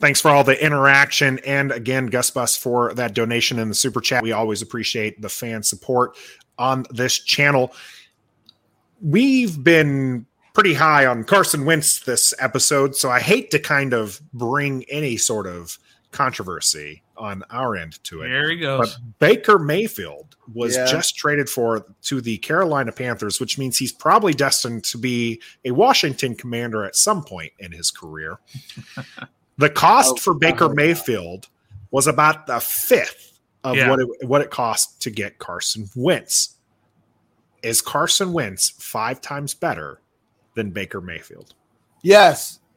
Thanks for all the interaction. And again, Gus Bus for that donation in the super chat. We always appreciate the fan support on this channel. We've been pretty high on Carson Wentz this episode, so I hate to kind of bring any sort of controversy on our end to it. There he goes. But Baker Mayfield was Yeah. just traded for to the Carolina Panthers, which means he's probably destined to be a Washington commander at some point in his career. the cost Oh, for Baker heard. Mayfield was about a fifth of Yeah. what it, what it cost to get Carson Wentz. Is Carson Wentz five times better than Baker Mayfield? Yes.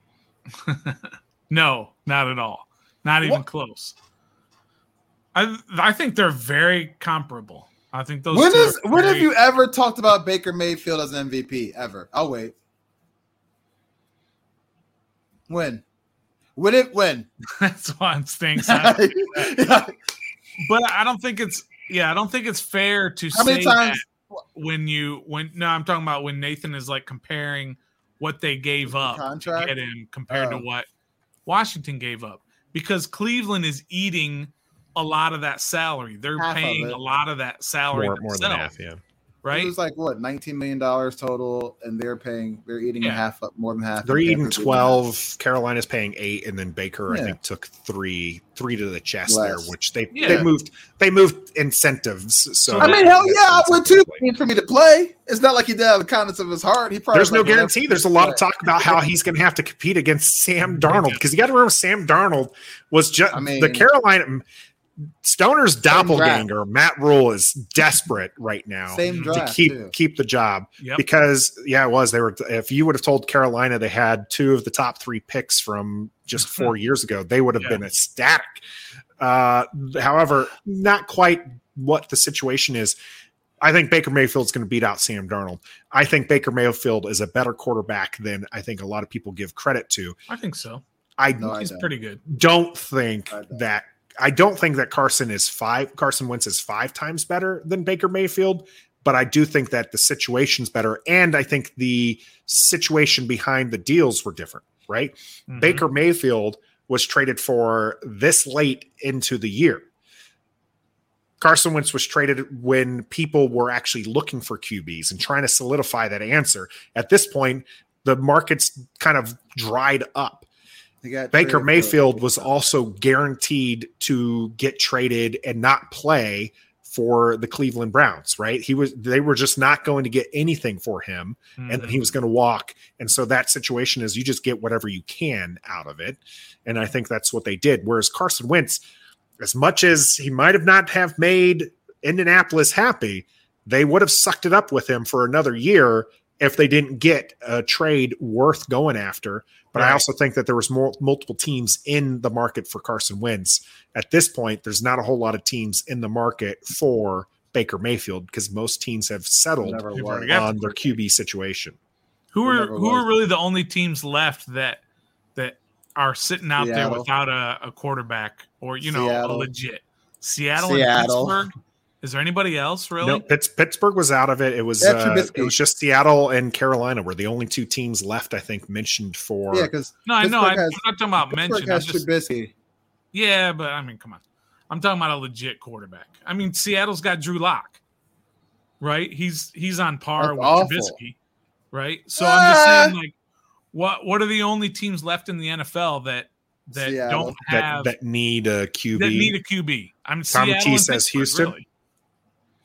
No, not at all. Not even What? close. I I think they're very comparable. I think those. When two is are when have you ever talked about Baker Mayfield as an MVP ever? I'll wait. When? When it when? That's why I'm staying silent. How but I don't think it's. Yeah, I don't think it's fair to many say times? that when you when no, I'm talking about when Nathan is like comparing what they gave up to get him compared to Oh. what Washington gave up because Cleveland is eating a lot of that salary. They're Half paying a lot of that salary More, more than themselves, half, yeah. Right? It was like what, nineteen million dollars total, and they're paying, they're eating Yeah. half up, more than half. They're and eating Panthers twelve. Carolina's paying eight, and then Baker, I think, took three three to the chest Less. there, which they Yeah. they moved they moved incentives. So I mean, hell yeah, I that's would too. For me to play, it's not like he did have the kindness of his heart. He probably There's no like, guarantee. he There's a lot of talk about how he's going to have to compete against Sam Darnold because you got to remember Sam Darnold was just I mean- the Carolina Stoner's draft. doppelganger. Matt Rhule is desperate right now Same to keep too. keep the job Yep. because yeah, it was. They were. If you would have told Carolina they had two of the top three picks from just four years ago, they would have Yeah. been ecstatic. Uh, however, not quite what the situation is. I think Baker Mayfield's going to beat out Sam Darnold. I think Baker Mayfield is a better quarterback than I think a lot of people give credit to. I think so. I No, I He's don't. pretty good. don't think don't. that I don't think that Carson is five Carson Wentz is five times better than Baker Mayfield, but I do think that the situation's better, and I think the situation behind the deals were different. Right, Mhm. Baker Mayfield was traded for this late into the year. Carson Wentz was traded when people were actually looking for QBs and trying to solidify that answer. At this point, the market's kind of dried up. He got Baker traded Mayfield was also guaranteed to get traded and not play for the Cleveland Browns, right? He was they were just not going to get anything for him and then he was mm-hmm. going to walk. And so that situation is you just get whatever you can out of it. And I think that's what they did. Whereas Carson Wentz, as much as he might have not have made Indianapolis happy, they would have sucked it up with him for another year if they didn't get a trade worth going after. But I also think that there was more multiple teams in the market for Carson Wentz. At this point, there's not a whole lot of teams in the market for Baker Mayfield because most teams have settled Never You've was. already got on their QB situation. Who are who was. are really the only teams left that that are sitting out there without a, a quarterback or you know a legit Seattle, Seattle. and Pittsburgh? Is there anybody else really? No, Pitts, Pittsburgh was out of it. It was Yeah, uh, it was just Seattle and Carolina were the only two teams left. I think mentioned for. Yeah, because No, I know. I, Pittsburgh I'm not talking about Pittsburgh mention. I'm has just, Trubisky. yeah, but I mean, come on. I'm talking about a legit quarterback. I mean, Seattle's got Drew Lock, right? He's he's on par That's with awful. Trubisky, right? So I'm just Ah. saying, like, what what are the only teams left in the NFL that that Seattle. don't have that need a QB. that need a QB. I'm Tom Seattle T says Houston? Really.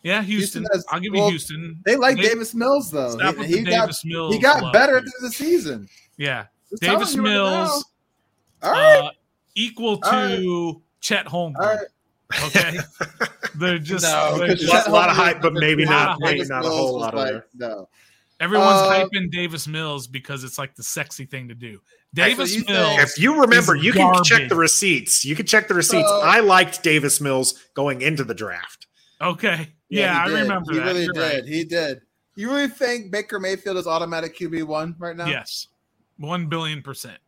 Yeah, Houston. Houston has- I'll give well, you Houston. They like They- Davis Mills though. He, he the got Davis Mills. he got love, better dude. through the season. Yeah, Just Davis you right Mills. All right, uh, equal to All Chet Holmgren. all right. Okay, they're just No, they're because just- Lot- lot of hype, but maybe not- Davis maybe not a whole was lot of like, there. No, Everyone's Uh, hyping Davis Mills because it's like the sexy thing to do. Davis you think- Mills. If you remember, is you can check the receipts. You can check the receipts. So- I liked Davis Mills going into the draft. Okay. Yeah, he I remember He that. really You're did. right. He did. You really think Baker Mayfield is automatic QB one right now? Yes. One billion percent.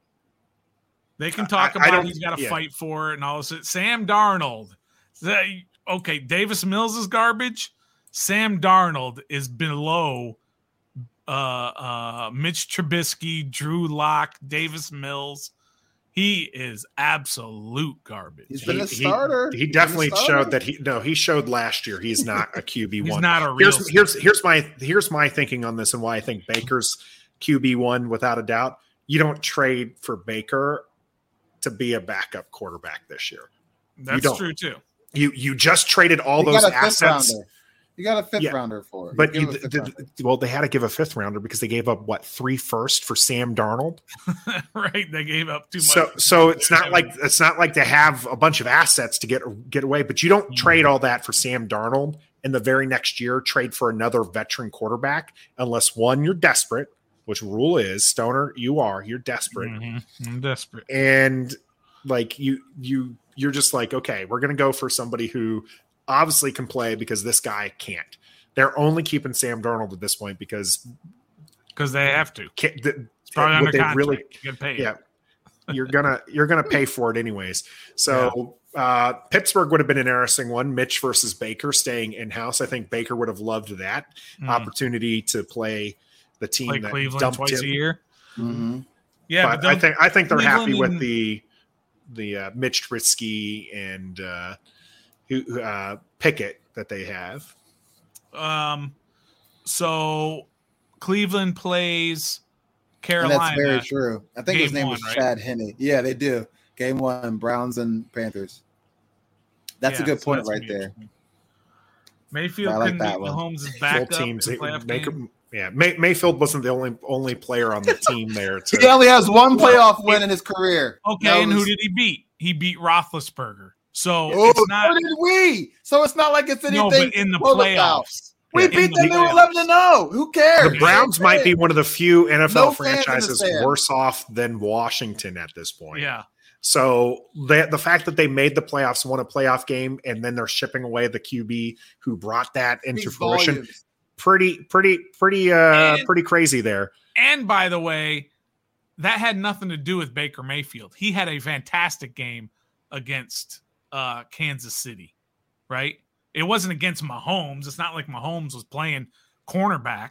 They can talk I about don't- he's got to yeah. fight for it and all this. Sam Darnold. They- okay, Davis Mills is garbage. Sam Darnold is below uh uh Mitch Trubisky, Drew Lock, Davis Mills. He is absolute garbage. He's been a He- he- starter. He, He's been a definitely starter. showed that he no, he showed last year he's not a QB one. He's one. not a real here's here's here's my here's my thinking on this and why I think Baker's QB one without a doubt. You don't trade for Baker to be a backup quarterback this year. That's true too. You you just traded all You those got a assets. Rounder. You got a fifth Yeah, rounder for it. But give you, him a the- well, they had to give a fifth rounder because they gave up what three first for Sam Darnold. right. They gave up too much. So, so it's not like it's not like they have a bunch of assets to get get away. But you don't trade all that for Sam Darnold, and the very next year trade for another veteran quarterback unless one you're desperate, which Rhule is Stoner, you are you're desperate, Mhm. I'm desperate. and like you you you're just like okay, we're gonna go for somebody who obviously can play because this guy can't. They're only keeping Sam Darnold at this point because Because they have to. can, the, It's probably would under they contract. really you get paid. yeah you're gonna you're gonna pay for it anyways so uh pittsburgh would have been an interesting one mitch versus baker staying in-house i think baker would have loved that Mhm. opportunity to play the team Play that Cleveland dumped twice him. a year. Mhm. Yeah, but, but, i think i think they're happy with and- the the uh, mitch Trubisky and uh who uh pickett that they have um, so Cleveland plays And Carolina. that's very true. I think his name one, was right? Chad Henne. Yeah, they do. Game one, Browns and Panthers. That's a good so point right there. Mayfield I like couldn't that beat one. Mahomes' full backup teams in the make, game. yeah May, mayfield wasn't the only only player on the team there to, He only has one playoff win in his career. Okay, That and who did he beat? He beat Roethlisberger. So Oh, it's not so did we. So it's not like it's anything. no, but in the to gloat playoffs. we Yeah, beat them. the They were eleven to no. Who cares? the Browns No might be one of the few NFL No fans in the franchises worse off than Washington at this point. Yeah, So the the fact that they made the playoffs, won a playoff game, and then they're shipping away the QB who brought that into Speaks fruition, volumes. pretty, pretty, pretty, uh, And- pretty crazy there. and by the way, that had nothing to do with Baker Mayfield. He had a fantastic game against uh, Kansas City, right? It wasn't against Mahomes. It's not like Mahomes was playing cornerback,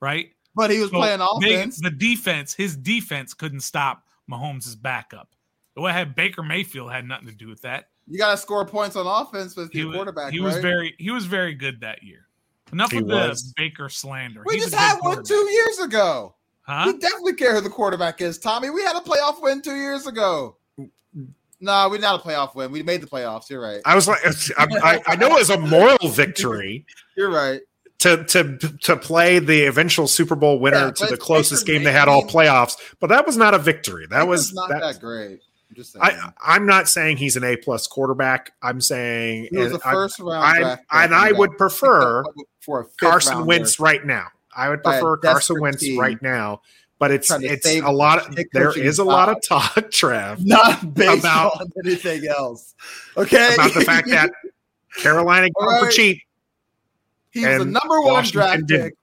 right? But he was So playing they- offense. the defense, his defense couldn't stop Mahomes' backup. What had Baker Mayfield had nothing to do with that. you got to score points on offense with He, your was, quarterback. he was right? very he was very good that year. Enough He of was. the Baker slander. We He's just had one two years ago. Huh? We definitely care who the quarterback is, Tommy. We had a playoff win two years ago. No, we not a playoff win. We made the playoffs. You're right. I was like, I, I, know it was a moral victory You're right. to to to play the eventual Super Bowl winner Yeah, to the closest game they had all playoffs, but that was not a victory. That was not that, that, great. I'm just saying. I, I'm not saying he's an A plus quarterback. I'm saying he was a and I- first round I, draft and I would prefer for a Carson. Wentz right now. I would prefer Carson Wentz team right now. But it's it's a lot of there is a lot of talk, Trev, not based about- on anything else. Okay, about the fact that Carolina All gone for cheap. he was a number one Washington draft didn't. pick,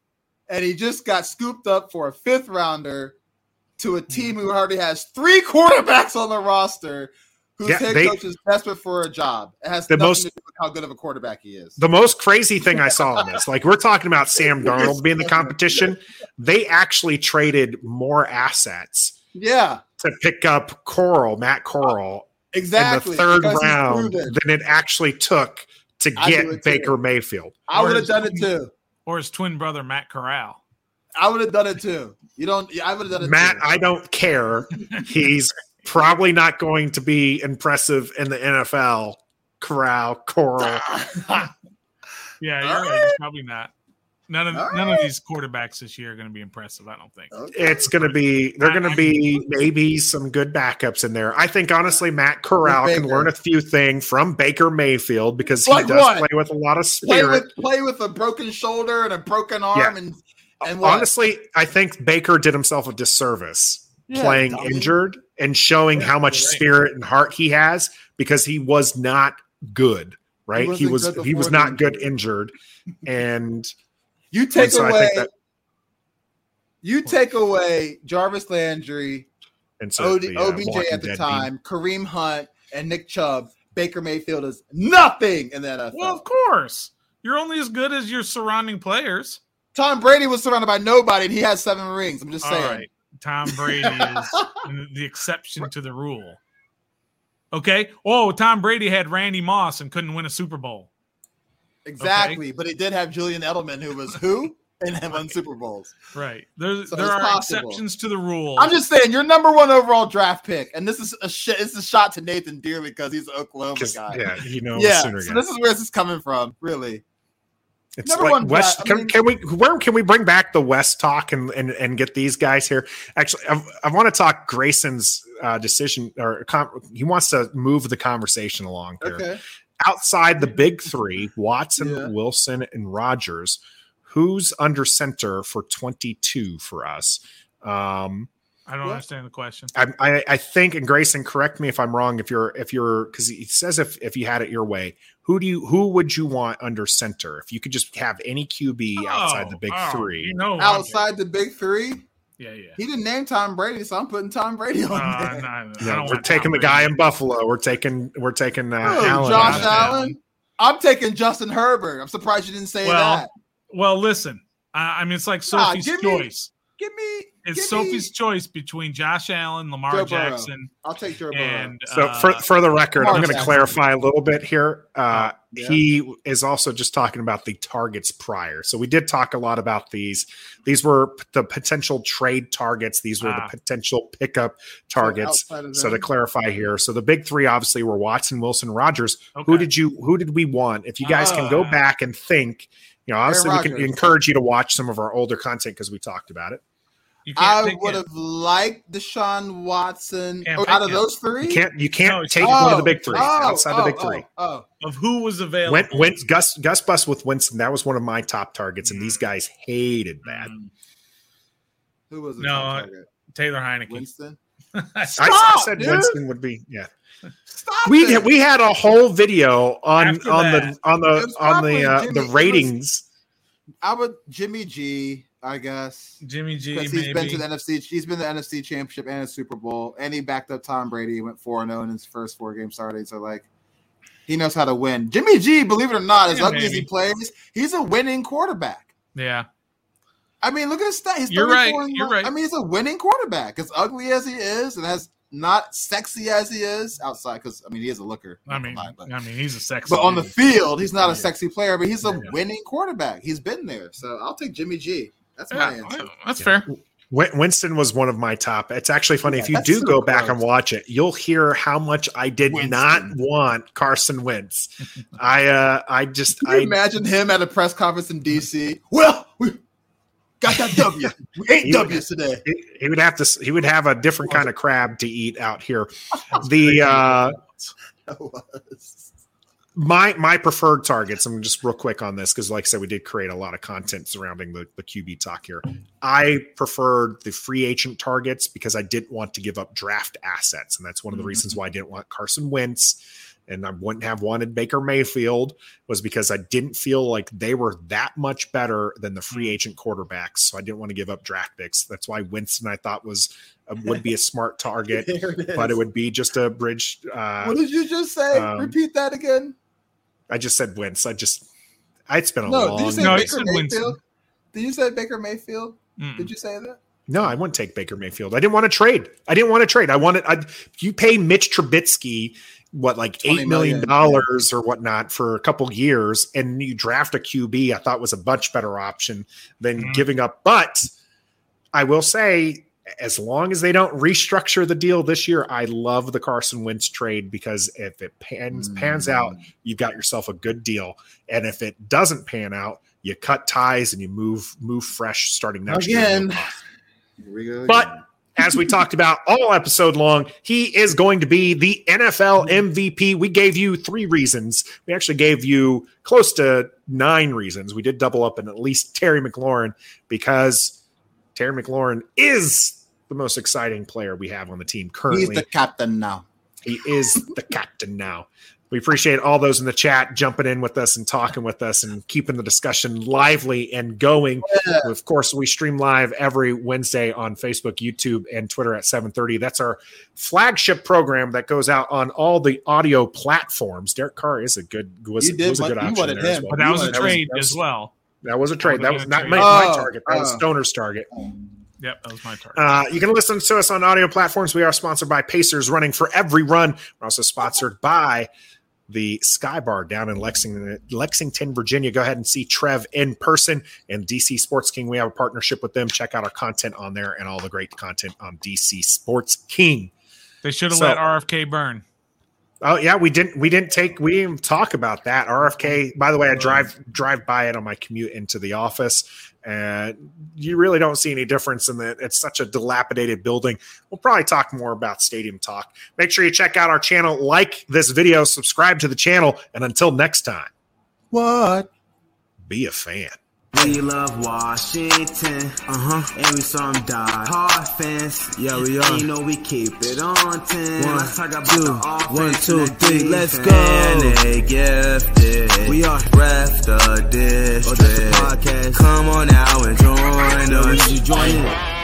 and he just got scooped up for a fifth rounder to a team who already has three quarterbacks on the roster. Whose Yeah, head they- coach is desperate for a job. It has The nothing most- to do with how good of a quarterback he is. The most crazy thing I saw in this, like we're talking about Sam Darnold being the competition, they actually traded more assets yeah, to pick up Coral, Matt Coral, exactly. in the third round than it actually took to get it too. Baker Mayfield. I would have done it too. or his twin brother Matt Corral. I would have done it too. You don't. I would have done it. Matt, too. I don't care. He's probably not going to be impressive in the NFL. Corral, Coral. Yeah, you're All right. right. Probably not. None of All none right. of these quarterbacks this year are going to be impressive. I don't think. Okay. It's going to be, they're going to be maybe some good backups in there. I think, honestly, Matt Corral can learn a few things from Baker Mayfield because he Like does what? play with a lot of play spirit. with play with a broken shoulder and a broken arm Yeah. and And what? honestly, I think Baker did himself a disservice Yeah, playing dummy. injured and showing how much Right. spirit and heart he has because he was not good. Right, he, wasn't was he was before the not good injured, and You take and so away that- you take away Jarvis Landry, and so OD, the, uh, OBJ Walking at the Dead time, Kareem Hunt, and Nick Chubb. Baker Mayfield is nothing in the NFL. Well, of course. You're only as good as your surrounding players. Tom Brady was surrounded by nobody, and he has seven rings. I'm just All saying. right. Tom Brady is the exception to the rule. Okay. Oh, Tom Brady had Randy Moss and couldn't win a Super Bowl. Exactly, but he did have Julian Edelman, who was who, and have won Super Bowls. Right. There, So there are possible. exceptions to the rule. I'm just saying, your number one overall draft pick, and this is a sh- it's a shot to Nathan Dearly because he's an Oklahoma 'cause, guy. yeah, you know, yeah. Sooner So guy. this is where this is coming from, really. It's Number like one West. draft- I can, mean- can we where can we bring back the West talk and and, and get these guys here? Actually, I, I want to talk Grayson's uh, decision or com- he wants to move the conversation along here. Okay. Outside the big three, Watson, Yeah. Wilson, and Rodgers, who's under center for twenty two for us? Um, I don't What? understand the question. I, I, I think, and Grayson, correct me if I'm wrong. If you're, if you're, because he says if if you had it your way, who do you, who would you want under center? If you could just have any QB outside the big Oh, oh, three, You know, I'm- Outside the big three, Yeah, yeah. he didn't name Tom Brady, so I'm putting Tom Brady on Uh, there. no, I Yeah, we're taking Tom the guy Brady. in Buffalo. We're taking, we're taking uh, Who, Allen. Josh. Allen. I'm taking Justin Herbert. I'm surprised you didn't say Well, that. Well, listen. I, I mean, it's like Nah, Sophie's give me- choice. Give me. It's give Sophie's Me, choice between Josh Allen, Lamar Joe Burrow. Jackson, I'll take Joe Burrow. and So uh, for for the record, I'm going to clarify a little bit here. Uh, Yeah. He is also just talking about the targets prior. So we did talk a lot about these. These were p- the potential trade targets. These were Ah. the potential pickup targets. outside of So to clarify here, so the big three obviously were Watson, Wilson, Rodgers. okay. Who did you? Who did we want? If you guys can go Ah. back and think, you know, obviously we can encourage you to watch some of our older content because we talked about it. I would it. have liked Deshaun Watson Oh, out of him. those three. You can't you can't No, it's- take one of the big three outside the big three. Oh, of who was available. Went, went Gus Gus Bus with Winston. That was one of my top targets, and Mm. these guys hated that. Mm, who was the No, top target? Taylor Heinicke. Winston. I, I said dude. Winston would be yeah. Stop We it. we had a whole video on After on that. the on the on the uh, Jimmy- the it was- ratings. I would Jimmy G. I guess Jimmy G. because he's Maybe. been to the NFC. He's been to the NFC Championship and a Super Bowl, and he backed up Tom Brady. He went 4-0 in his first four game starting. So like, he knows how to win. Jimmy G. Believe it or not, as Yeah, ugly as he plays, he's a winning quarterback. yeah. I mean, look at his stats. He's You're 34 right, and you're right. I mean, he's a winning quarterback. As ugly as he is, and as not sexy as he is outside, because I mean, he is a looker. I mean, but, I mean, he's a sexy. but on the field, he's not a sexy player, but he's a Yeah. winning quarterback. He's been there, so I'll take Jimmy G. That's my yeah, answer. that's Yeah. fair. Winston was one of my top. It's actually funny Yeah, if you do so go back gross. and watch it, you'll hear how much I did Winston. not want Carson Wentz. I uh I just Can you I imagine him at a press conference in DC? Well, we got that W. We ate W's today. he, would have to he would have a different kind of crab to eat out here. The uh my my preferred targets i'm just real quick on this because like i said we did create a lot of content surrounding the, the qb talk here i preferred the free agent targets because i didn't want to give up draft assets and that's one of the Mhm. reasons why i didn't want carson wentz and i wouldn't have wanted baker mayfield was because i didn't feel like they were that much better than the free agent quarterbacks so i didn't want to give up draft picks that's why winston i thought was uh, would be a smart target There it is. but it would be just a bridge uh, What did you just say? um, Repeat that again. I just said Wentz. I just, it's been a No, long. did you say No, Baker Mayfield? Winston. Did you say Baker Mayfield? Mm. Did you say that? no, I wouldn't take Baker Mayfield. I didn't want to trade. I didn't want to trade. I wanted. I you pay Mitch Trubisky what like eight million million. dollars or whatnot for a couple years, and you draft a QB. I thought was a much better option than Mhm. giving up. But I will say. As long as they don't restructure the deal this year, I love the Carson Wentz trade because if it pans pans out, you've got yourself a good deal. And if it doesn't pan out, you cut ties and you move move fresh starting next year. Again. Here we go. But again. As we talked about all episode long, he is going to be the NFL MVP. We gave you three reasons. We actually gave you close to nine reasons. We did double up in at least Terry McLaurin because Terry McLaurin is the most exciting player we have on the team currently. He's the captain now. He is the captain now. We appreciate all those in the chat jumping in with us and talking with us and keeping the discussion lively and going. Yeah. Of course, we stream live every Wednesday on Facebook, YouTube, and Twitter at 7:30. That's our flagship program that goes out on all the audio platforms. Derek Carr is a good was, did, was a good option there as well. But that was a trade as well. That was a trade. That was not my, my, target. That was oh. Stoner's target. Yep, that was my target. Uh, you can listen to us on audio platforms. We are sponsored by Pacers Running for Every Run. We're also sponsored by the Sky Bar down in Lexington, Lexington, Virginia. Go ahead and see Trev in person and DC Sports King. We have a partnership with them. Check out our content on there and all the great content on DC Sports King. They should have so, let RFK burn. Oh yeah, we didn't. We didn't take. We didn't talk about that. RFK. By the way, I drive drive by it on my commute into the office, and you really don't see any difference in that. It's such a dilapidated building. We'll probably talk more about Stadium Talk. Make sure you check out our channel, like this video, subscribe to the channel, and until next time, what? Be a fan. We love Washington, uh huh, and we saw him die. Hard fans, yeah we are. You know we keep it on ten. One, let's talk about two, the one, two, three, let's go. And they gifted. We are ref the district. Oh, podcast. Come on now and join us. Join